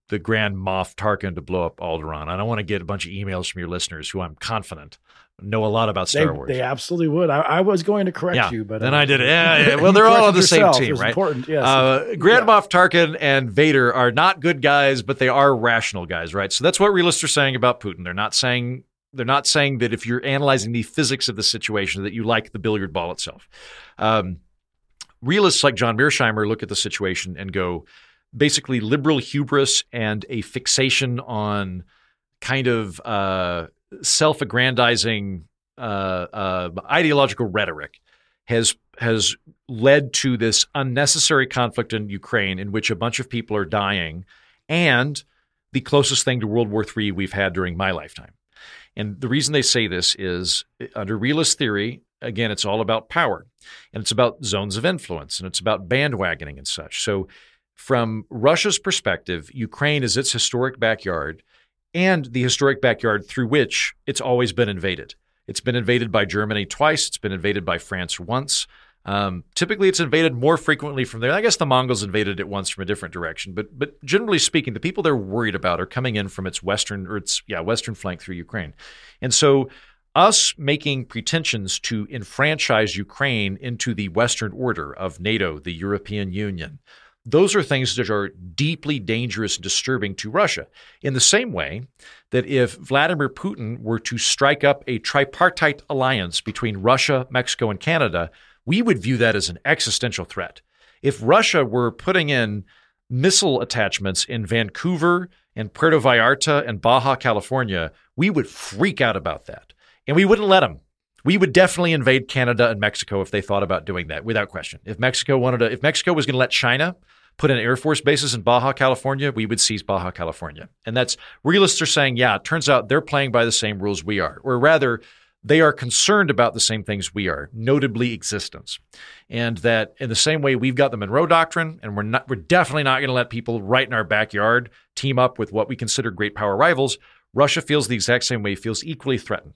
the Grand Moff Tarkin to blow up Alderaan. I don't want to get a bunch of emails from your listeners who I'm confident know a lot about Star they, Wars. They absolutely would. I, I was going to correct yeah. you, but then uh, I did it. Yeah, yeah. Well, they're all on the same team, right? Important. Yes. Uh, Grand yeah. Moff Tarkin and Vader are not good guys, but they are rational guys, right? So that's what realists are saying about Putin. They're not saying they're not saying that if you're analyzing the physics of the situation that you like the billiard ball itself. Um, realists like John Mearsheimer look at the situation and go, basically liberal hubris and a fixation on kind of uh, self-aggrandizing uh, uh, ideological rhetoric has has led to this unnecessary conflict in Ukraine, in which a bunch of people are dying, and the closest thing to World War III we've had during my lifetime. And the reason they say this is under realist theory, again, it's all about power, and it's about zones of influence, and it's about bandwagoning and such. So, from Russia's perspective, Ukraine is its historic backyard and the historic backyard through which it's always been invaded. It's been invaded by Germany twice. It's been invaded by France once. Um, typically, it's invaded more frequently from there. I guess the Mongols invaded it once from a different direction, but but generally speaking, the people they're worried about are coming in from its western or its yeah western flank through Ukraine, and so us making pretensions to enfranchise Ukraine into the Western order of NATO, the European Union, those are things that are deeply dangerous and disturbing to Russia. In the same way that if Vladimir Putin were to strike up a tripartite alliance between Russia, Mexico, and Canada, we would view that as an existential threat. If Russia were putting in missile attachments in Vancouver and Puerto Vallarta and Baja California, we would freak out about that. And we wouldn't let them we would definitely invade Canada and Mexico if they thought about doing that, without question. If Mexico wanted to, if Mexico was going to let China put in Air Force bases in Baja California, we would seize Baja California. And that's realists are saying, yeah, it turns out they're playing by the same rules we are, or rather, they are concerned about the same things we are, notably existence. And that in the same way we've got the Monroe Doctrine, and we're not we're definitely not going to let people right in our backyard team up with what we consider great power rivals. Russia feels the exact same way, feels equally threatened.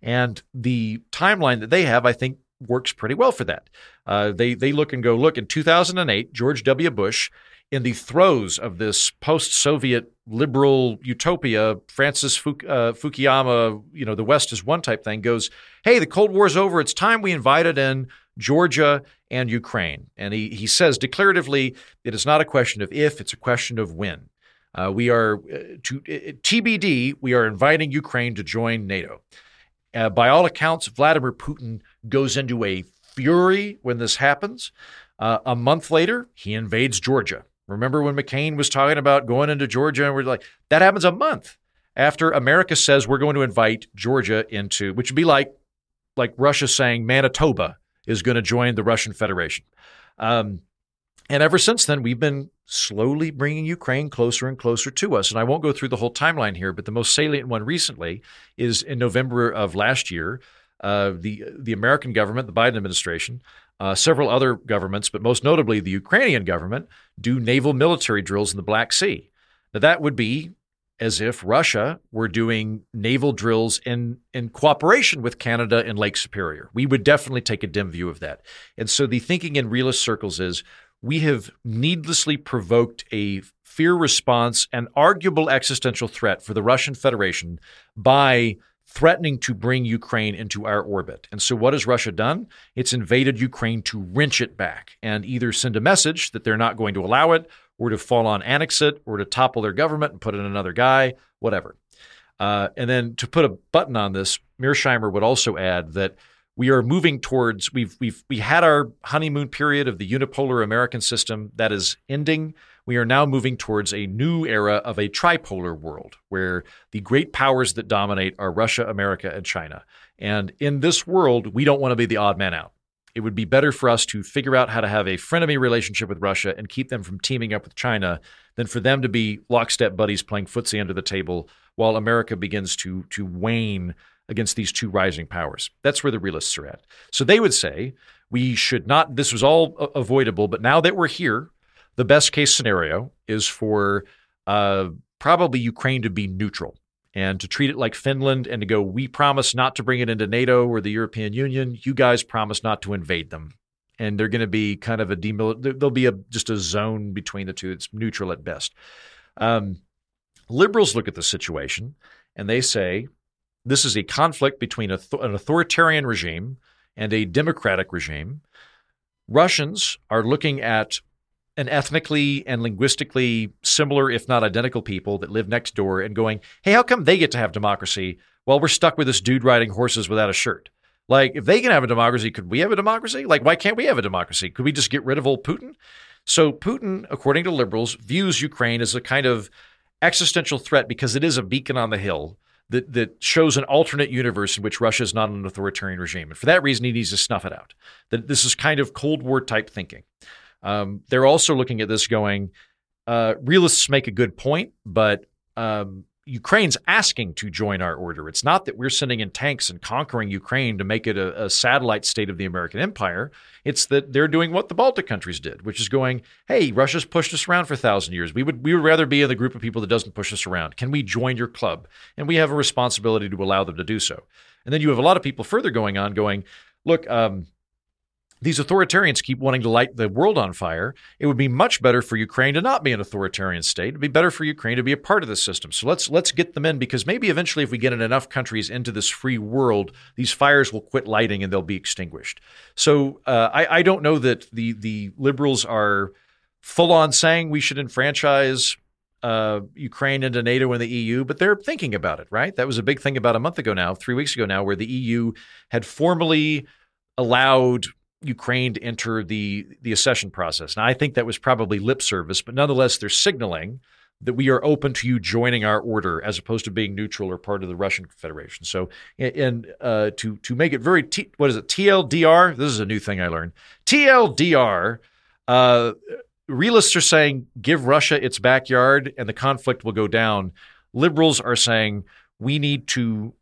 And the timeline that they have, I think, works pretty well for that. Uh, they they look and go, look, in 2008, George W. Bush, in the throes of this post-Soviet liberal utopia, Francis Fuk- uh, Fukuyama, you know, the West is one type thing, goes, hey, the Cold War's over. It's time we invited in Georgia and Ukraine. And he, he says declaratively, it is not a question of if, it's a question of when. Uh, we are, uh, to uh, TBD, we are inviting Ukraine to join NATO. Uh, by all accounts, Vladimir Putin goes into a fury when this happens. Uh, a month later, he invades Georgia. Remember when McCain was talking about going into Georgia? And we're like, that happens a month after America says we're going to invite Georgia into, which would be like, like Russia saying Manitoba is going to join the Russian Federation. Um, and ever since then, we've been slowly bringing Ukraine closer and closer to us. And I won't go through the whole timeline here, but the most salient one recently is in November of last year. Uh, the the American government, the Biden administration, uh, several other governments, but most notably the Ukrainian government, do naval military drills in the Black Sea. Now that would be as if Russia were doing naval drills in, in cooperation with Canada in Lake Superior. We would definitely take a dim view of that. And so the thinking in realist circles is we have needlessly provoked a fear response and arguable existential threat for the Russian Federation by threatening to bring Ukraine into our orbit. And so, what has Russia done? It's invaded Ukraine to wrench it back and either send a message that they're not going to allow it, or to fall on annex it, or to topple their government and put in another guy, whatever. Uh, and then to put a button on this, Mearsheimer would also add that we are moving towards we've we've we had our honeymoon period of the unipolar American system that is ending. We are now moving towards a new era of a tripolar world where the great powers that dominate are Russia, America, and China. And in this world, we don't want to be the odd man out. It would be better for us to figure out how to have a frenemy relationship with Russia and keep them from teaming up with China than for them to be lockstep buddies playing footsie under the table while America begins to, to wane against these two rising powers. That's where the realists are at. So they would say we should not, this was all avoidable, but now that we're here, the best case scenario is for uh, probably Ukraine to be neutral and to treat it like Finland and to go, we promise not to bring it into NATO or the European Union. You guys promise not to invade them. And they're going to be kind of a demil. There'll be a just a zone between the two. It's neutral at best. Um, liberals look at the situation and they say this is a conflict between a th- an authoritarian regime and a democratic regime. Russians are looking at an ethnically and linguistically similar, if not identical, people that live next door and going, hey, how come they get to have democracy while we're stuck with this dude riding horses without a shirt? Like, if they can have a democracy, could we have a democracy? Like, why can't we have a democracy? Could we just get rid of old Putin? So, Putin, according to liberals, views Ukraine as a kind of existential threat because it is a beacon on the hill that that shows an alternate universe in which Russia is not an authoritarian regime, and for that reason, he needs to snuff it out. That this is kind of Cold War type thinking. Um, they're also looking at this going. Uh, realists make a good point, but um, Ukraine's asking to join our order. It's not that we're sending in tanks and conquering Ukraine to make it a, a, satellite state of the American empire. It's that they're doing what the Baltic countries did, which is going, hey, Russia's pushed us around for a thousand years. We would we would rather be in the group of people that doesn't push us around. Can we join your club? And we have a responsibility to allow them to do so. And then you have a lot of people further going on, going, look, um, these authoritarians keep wanting to light the world on fire. It would be much better for Ukraine to not be an authoritarian state. It'd be better for Ukraine to be a part of the system. So let's let's get them in because maybe eventually, if we get enough countries into this free world, these fires will quit lighting and they'll be extinguished. So uh, I, I don't know that the the liberals are full on saying we should enfranchise uh, Ukraine into NATO and the EU, but they're thinking about it, right? That was a big thing about a month ago now, three weeks ago now, where the EU had formally allowed Ukraine to enter the the accession process. Now, I think that was probably lip service, but nonetheless, they're signaling that we are open to you joining our order as opposed to being neutral or part of the Russian Federation. So, and uh, to to make it very t- what is it TLDR? This is a new thing I learned. TLDR. Uh, realists are saying give Russia its backyard and the conflict will go down. Liberals are saying we need to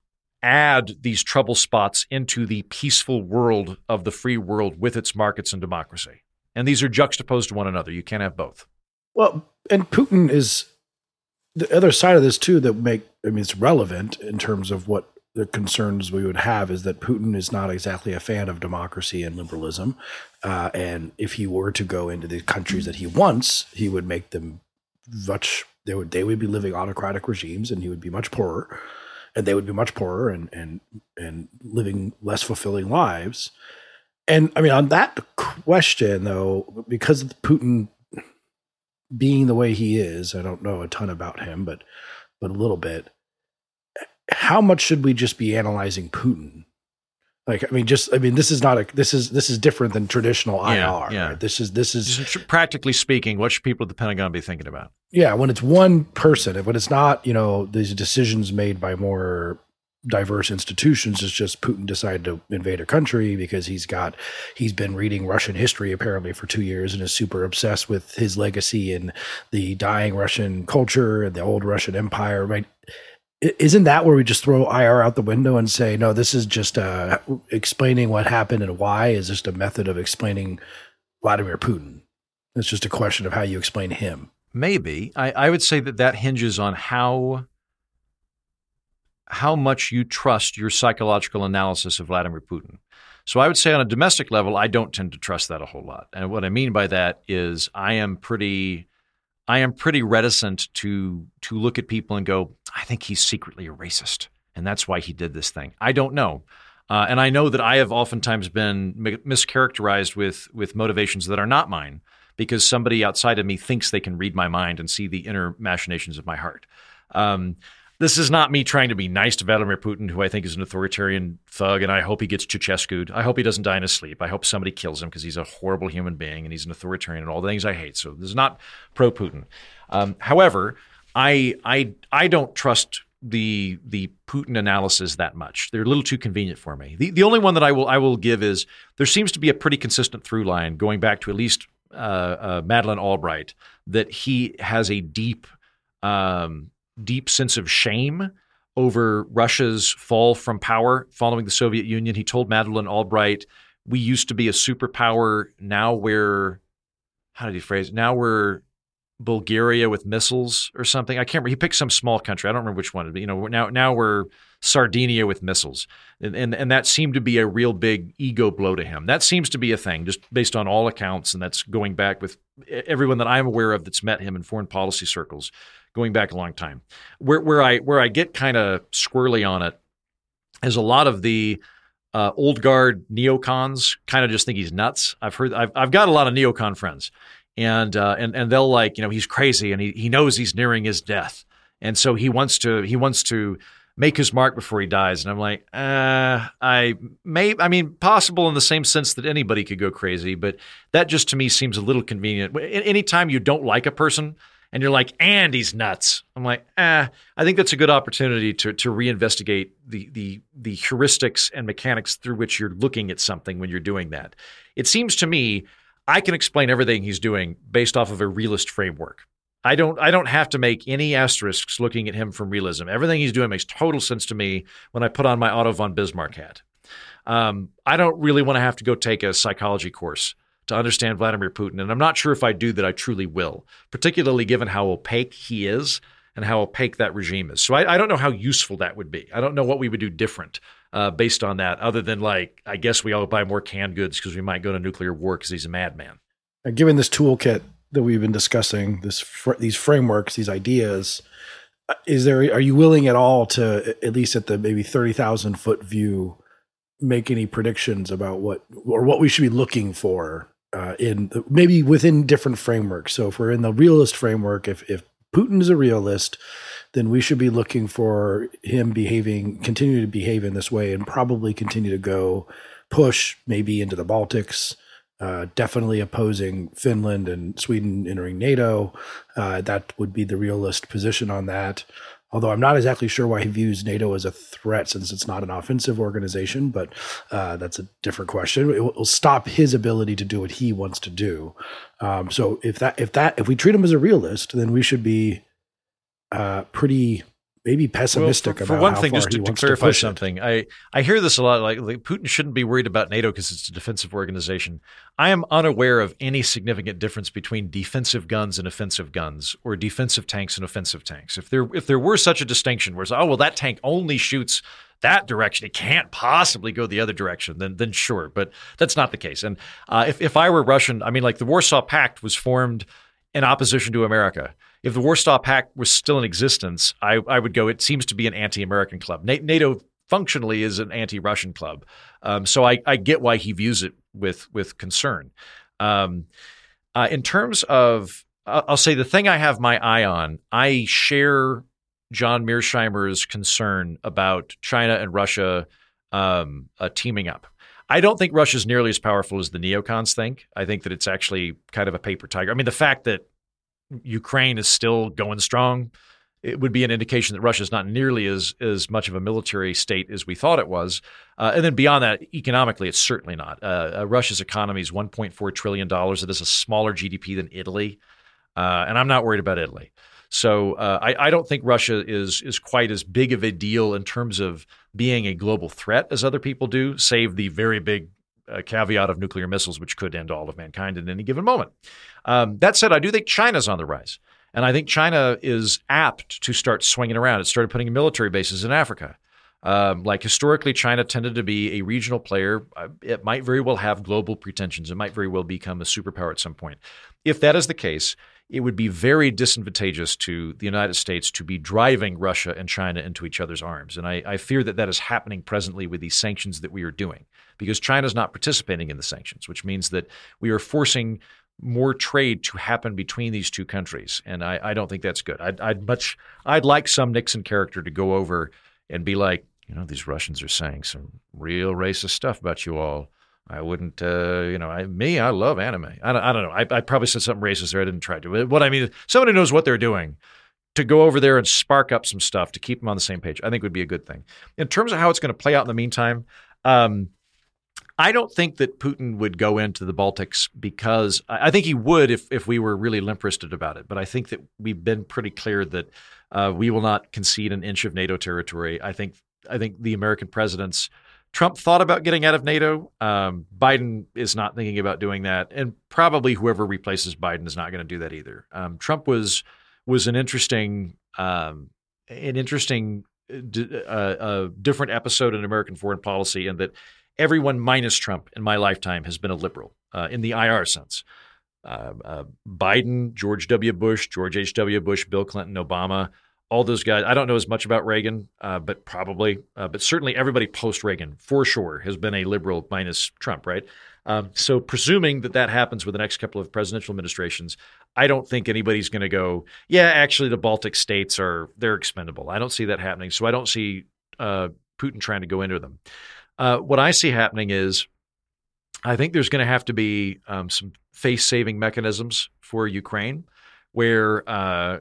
add these trouble spots into the peaceful world of the free world with its markets and democracy. And these are juxtaposed to one another. You can't have both. Well, and Putin is the other side of this too that make I mean it's relevant in terms of what the concerns we would have is that Putin is not exactly a fan of democracy and liberalism, uh, and if he were to go into the countries that he wants, he would make them much they would they would be living autocratic regimes, and he would be much poorer and they would be much poorer and and and living less fulfilling lives. And I mean, on that question though, because of Putin being the way he is, I don't know a ton about him, but but a little bit. How much should we just be analyzing Putin like I mean, just I mean, this is not a this is this is different than traditional yeah, IR. Yeah. Right? This is this is just practically speaking, what should people at the Pentagon be thinking about? Yeah, when it's one person, when it's not you know these decisions made by more diverse institutions, it's just Putin decided to invade a country because he's got he's been reading Russian history apparently for two years and is super obsessed with his legacy and the dying Russian culture and the old Russian Empire. Right? Isn't that where we just throw IR out the window and say, no, this is just uh, explaining what happened and why is just a method of explaining Vladimir Putin? It's just a question of how you explain him. Maybe I, I would say that that hinges on how how much you trust your psychological analysis of Vladimir Putin. So I would say on a domestic level, I don't tend to trust that a whole lot. And what I mean by that is I am pretty I am pretty reticent to to look at people and go, I think he's secretly a racist, and that's why he did this thing. I don't know, uh, and I know that I have oftentimes been mischaracterized with with motivations that are not mine because somebody outside of me thinks they can read my mind and see the inner machinations of my heart. Um, this is not me trying to be nice to Vladimir Putin, who I think is an authoritarian thug, and I hope he gets Ceausescu'd. I hope he doesn't die in his sleep. I hope somebody kills him because he's a horrible human being and he's an authoritarian and all the things I hate. So this is not pro Putin. Um, however, I I I don't trust the the Putin analysis that much. They're a little too convenient for me. The the only one that I will I will give is there seems to be a pretty consistent through line going back to at least uh, uh, Madeleine Albright that he has a deep um, deep sense of shame over Russia's fall from power following the Soviet Union. He told Madeleine Albright, "We used to be a superpower. Now we're how did he phrase? It? Now we're Bulgaria with missiles or something. I can't remember. He picked some small country. I don't remember which one. But you know, now now we're Sardinia with missiles, and, and and that seemed to be a real big ego blow to him. That seems to be a thing, just based on all accounts, and that's going back with everyone that I'm aware of that's met him in foreign policy circles, going back a long time. Where where I where I get kind of squirrely on it is a lot of the uh, old guard neocons kind of just think he's nuts. I've heard I've I've got a lot of neocon friends and uh, and and they'll like you know he's crazy and he he knows he's nearing his death, and so he wants to he wants to make his mark before he dies. And I'm like, uh, I may, I mean, possible in the same sense that anybody could go crazy, but that just to me seems a little convenient. Anytime you don't like a person and you're like, and he's nuts, I'm like, eh, I think that's a good opportunity to to reinvestigate the the the heuristics and mechanics through which you're looking at something when you're doing that. It seems to me I can explain everything he's doing based off of a realist framework. I don't I don't have to make any asterisks looking at him from realism. Everything he's doing makes total sense to me when I put on my Otto von Bismarck hat. Um, I don't really want to have to go take a psychology course to understand Vladimir Putin, and I'm not sure if I do that I truly will, particularly given how opaque he is and how opaque that regime is. So I, I don't know how useful that would be. I don't know what we would do different uh, based on that, other than like, I guess we all buy more canned goods because we might go to nuclear war because he's a madman. given this toolkit that we've been discussing, this fr- these frameworks, these ideas, is there? Are you willing at all to, at least at the maybe thirty thousand foot view, make any predictions about what or what we should be looking for uh, in maybe within different frameworks? So if we're in the realist framework, if if Putin is a realist, then we should be looking for him behaving, continue to behave in this way, and probably continue to go push maybe into the Baltics. Uh, definitely opposing Finland and Sweden entering NATO. Uh, that would be the realist position on that. Although I'm not exactly sure why he views NATO as a threat since it's not an offensive organization, but uh, that's a different question. It will stop his ability to do what he wants to do. Um, so if that if that if we treat him as a realist, then we should be uh, pretty maybe pessimistic well, for, for one thing, just to, to clarify to something, I, I hear this a lot. Like, like Putin shouldn't be worried about NATO because it's a defensive organization. I am unaware of any significant difference between defensive guns and offensive guns, or defensive tanks and offensive tanks. If there if there were such a distinction, where it's oh well, that tank only shoots that direction, it can't possibly go the other direction. Then then sure, but that's not the case. And uh, if if I were Russian, I mean, like the Warsaw Pact was formed in opposition to America if the Warsaw Pact was still in existence, I, I would go, it seems to be an anti American club. NATO functionally is an anti Russian club. Um, so I, I, get why he views it with, with concern. Um, uh, in terms of, I'll say the thing I have my eye on, I share John Mearsheimer's concern about China and Russia um, uh, teaming up. I don't think Russia's nearly as powerful as the neocons think. I think that it's actually kind of a paper tiger. I mean, the fact that Ukraine is still going strong, it would be an indication that Russia is not nearly as as much of a military state as we thought it was. Uh, and then beyond that, economically, it's certainly not. Uh, uh, Russia's economy is 1.4 trillion dollars. It is a smaller GDP than Italy, uh, and I'm not worried about Italy. So uh, I, I, don't think Russia is is quite as big of a deal in terms of being a global threat as other people do, save the very big uh, caveat of nuclear missiles, which could end all of mankind at any given moment. Um, that said, I do think China's on the rise. And I think China is apt to start swinging around. It started putting military bases in Africa. Um, like historically, China tended to be a regional player. Uh, it might very well have global pretensions. It might very well become a superpower at some point. If that is the case, it would be very disadvantageous to the United States to be driving Russia and China into each other's arms. And I, I fear that that is happening presently with these sanctions that we are doing because China is not participating in the sanctions, which means that we are forcing more trade to happen between these two countries, and I, I don't think that's good. I'd, I'd much I'd like some Nixon character to go over and be like, you know, these Russians are saying some real racist stuff about you all. I wouldn't, uh, you know, I, me, I love anime. I don't, I don't know. I, I probably said something racist there. I didn't try to. What I mean is, somebody knows what they're doing to go over there and spark up some stuff to keep them on the same page. I think would be a good thing. In terms of how it's going to play out in the meantime, um, I don't think that Putin would go into the Baltics because I think he would if if we were really limp wristed about it. But I think that we've been pretty clear that uh, we will not concede an inch of NATO territory. I think I think the American presidents. Trump thought about getting out of NATO. Um, Biden is not thinking about doing that, and probably whoever replaces Biden is not going to do that either. Um, Trump was was an interesting um, an interesting uh, uh, different episode in American foreign policy, in that everyone minus Trump in my lifetime has been a liberal uh, in the IR sense. Uh, uh, Biden, George W. Bush, George H.W. Bush, Bill Clinton, Obama, all those guys. I don't know as much about Reagan, uh, but probably, uh, but certainly everybody post Reagan for sure has been a liberal minus Trump, right? Um, so presuming that that happens with the next couple of presidential administrations, I don't think anybody's going to go, yeah, actually the Baltic states are they're expendable. I don't see that happening. So I don't see uh, Putin trying to go into them. Uh, what I see happening is I think there's going to have to be um, some face saving mechanisms for Ukraine where uh,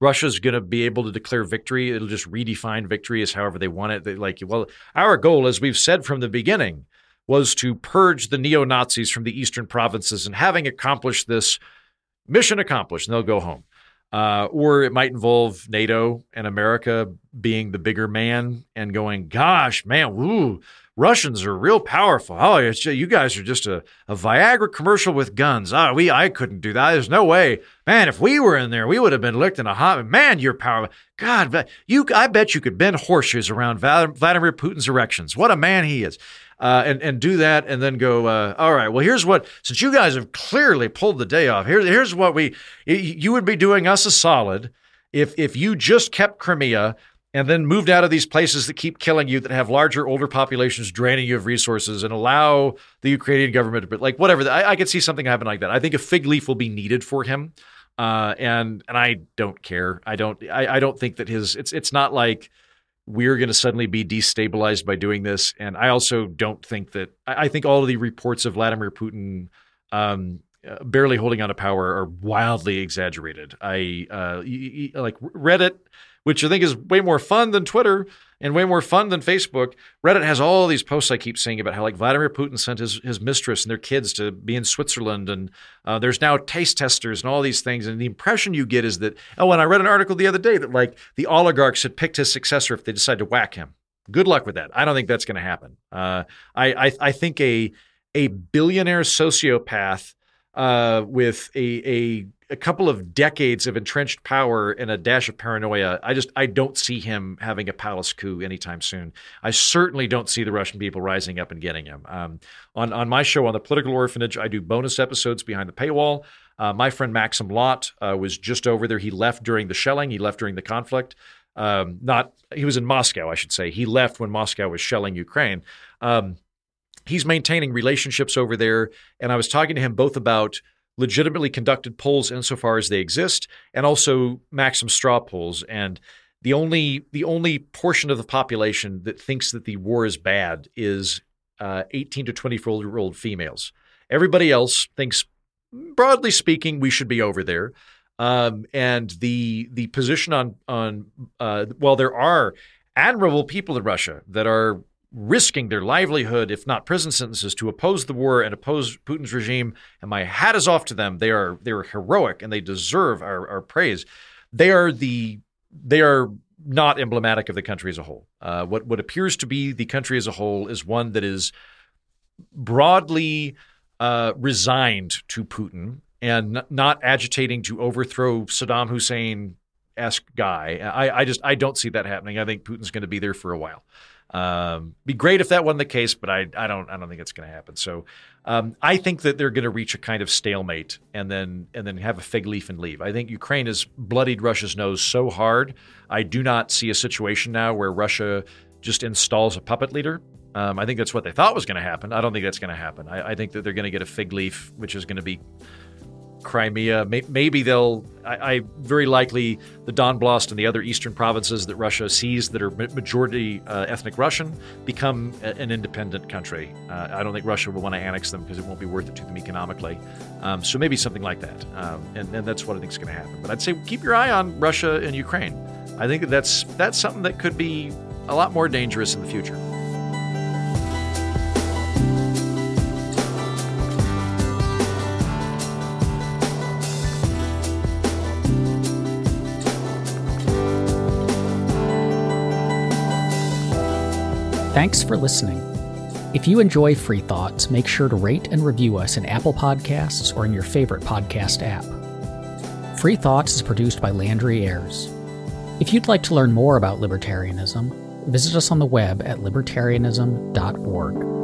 Russia's going to be able to declare victory. It'll just redefine victory as however they want it. They, like, well, our goal, as we've said from the beginning, was to purge the neo Nazis from the eastern provinces. And having accomplished this, mission accomplished, and they'll go home. Uh, or it might involve NATO and America being the bigger man and going, gosh, man, woo, Russians are real powerful. Oh, you guys are just a, a Viagra commercial with guns. Ah, we I couldn't do that. There's no way, man. If we were in there, we would have been licked in a hot. Man, you're powerful. God, you. I bet you could bend horseshoes around Vladimir Putin's erections. What a man he is. Uh, and and do that, and then go. Uh, all right. Well, here's what. Since you guys have clearly pulled the day off, here's here's what we. You would be doing us a solid if if you just kept Crimea and then moved out of these places that keep killing you, that have larger, older populations draining you of resources, and allow the Ukrainian government to, like, whatever. I, I could see something happen like that. I think a fig leaf will be needed for him, uh, and and I don't care. I don't. I, I don't think that his. It's it's not like we're going to suddenly be destabilized by doing this. And I also don't think that. I, think all of the reports of Vladimir Putin. Um, uh, barely holding on to power are wildly exaggerated. I uh, like Reddit which I think is way more fun than Twitter and way more fun than Facebook. Reddit has all these posts I keep seeing about how like Vladimir Putin sent his his mistress and their kids to be in Switzerland, and uh, there's now taste testers and all these things. And the impression you get is that oh, and I read an article the other day that like the oligarchs had picked his successor if they decide to whack him. Good luck with that. I don't think that's going to happen. Uh, I, I I think a a billionaire sociopath uh, with a, a a couple of decades of entrenched power and a dash of paranoia, I just I don't see him having a palace coup anytime soon. I certainly don't see the Russian people rising up and getting him. Um, on on my show on the Political Orphanage, I do bonus episodes behind the paywall. Uh, my friend Maxim Lott uh, was just over there. He left during the shelling. He left during the conflict. Um, not he was in Moscow, I should say. He left when Moscow was shelling Ukraine. Um, he's maintaining relationships over there, and I was talking to him both about legitimately conducted polls insofar as they exist, and also Maxim straw polls. And the only the only portion of the population that thinks that the war is bad is uh, 18 to 24 year old females. Everybody else thinks, broadly speaking, we should be over there. Um, and the the position on on uh, while there are admirable people in Russia that are risking their livelihood, if not prison sentences, to oppose the war and oppose Putin's regime. And my hat is off to them. They are they are heroic and they deserve our, our praise. They are the they are not emblematic of the country as a whole. Uh, what what appears to be the country as a whole is one that is broadly uh, resigned to Putin and not agitating to overthrow Saddam Hussein esque guy. I, I just I don't see that happening. I think Putin's going to be there for a while. Um, be great if that wasn't the case, but I, I don't I don't think it's going to happen. So um, I think that they're going to reach a kind of stalemate and then and then have a fig leaf and leave. I think Ukraine has bloodied Russia's nose so hard. I do not see a situation now where Russia just installs a puppet leader. Um, I think that's what they thought was going to happen. I don't think that's going to happen. I, I think that they're going to get a fig leaf, which is going to be Crimea. Maybe they'll, I, I, very likely, the Donbass and the other eastern provinces that Russia sees that are majority uh, ethnic Russian become a, an independent country. Uh, I don't think Russia will want to annex them because it won't be worth it to them economically. Um, so maybe something like that. Um, and, and that's what I think is going to happen. But I'd say keep your eye on Russia and Ukraine. I think that that's, that's something that could be a lot more dangerous in the future. Thanks for listening. If you enjoy Free Thoughts, make sure to rate and review us in Apple Podcasts or in your favorite podcast app. Free Thoughts is produced by Landry Ayres. If you'd like to learn more about libertarianism, visit us on the web at libertarianism.org.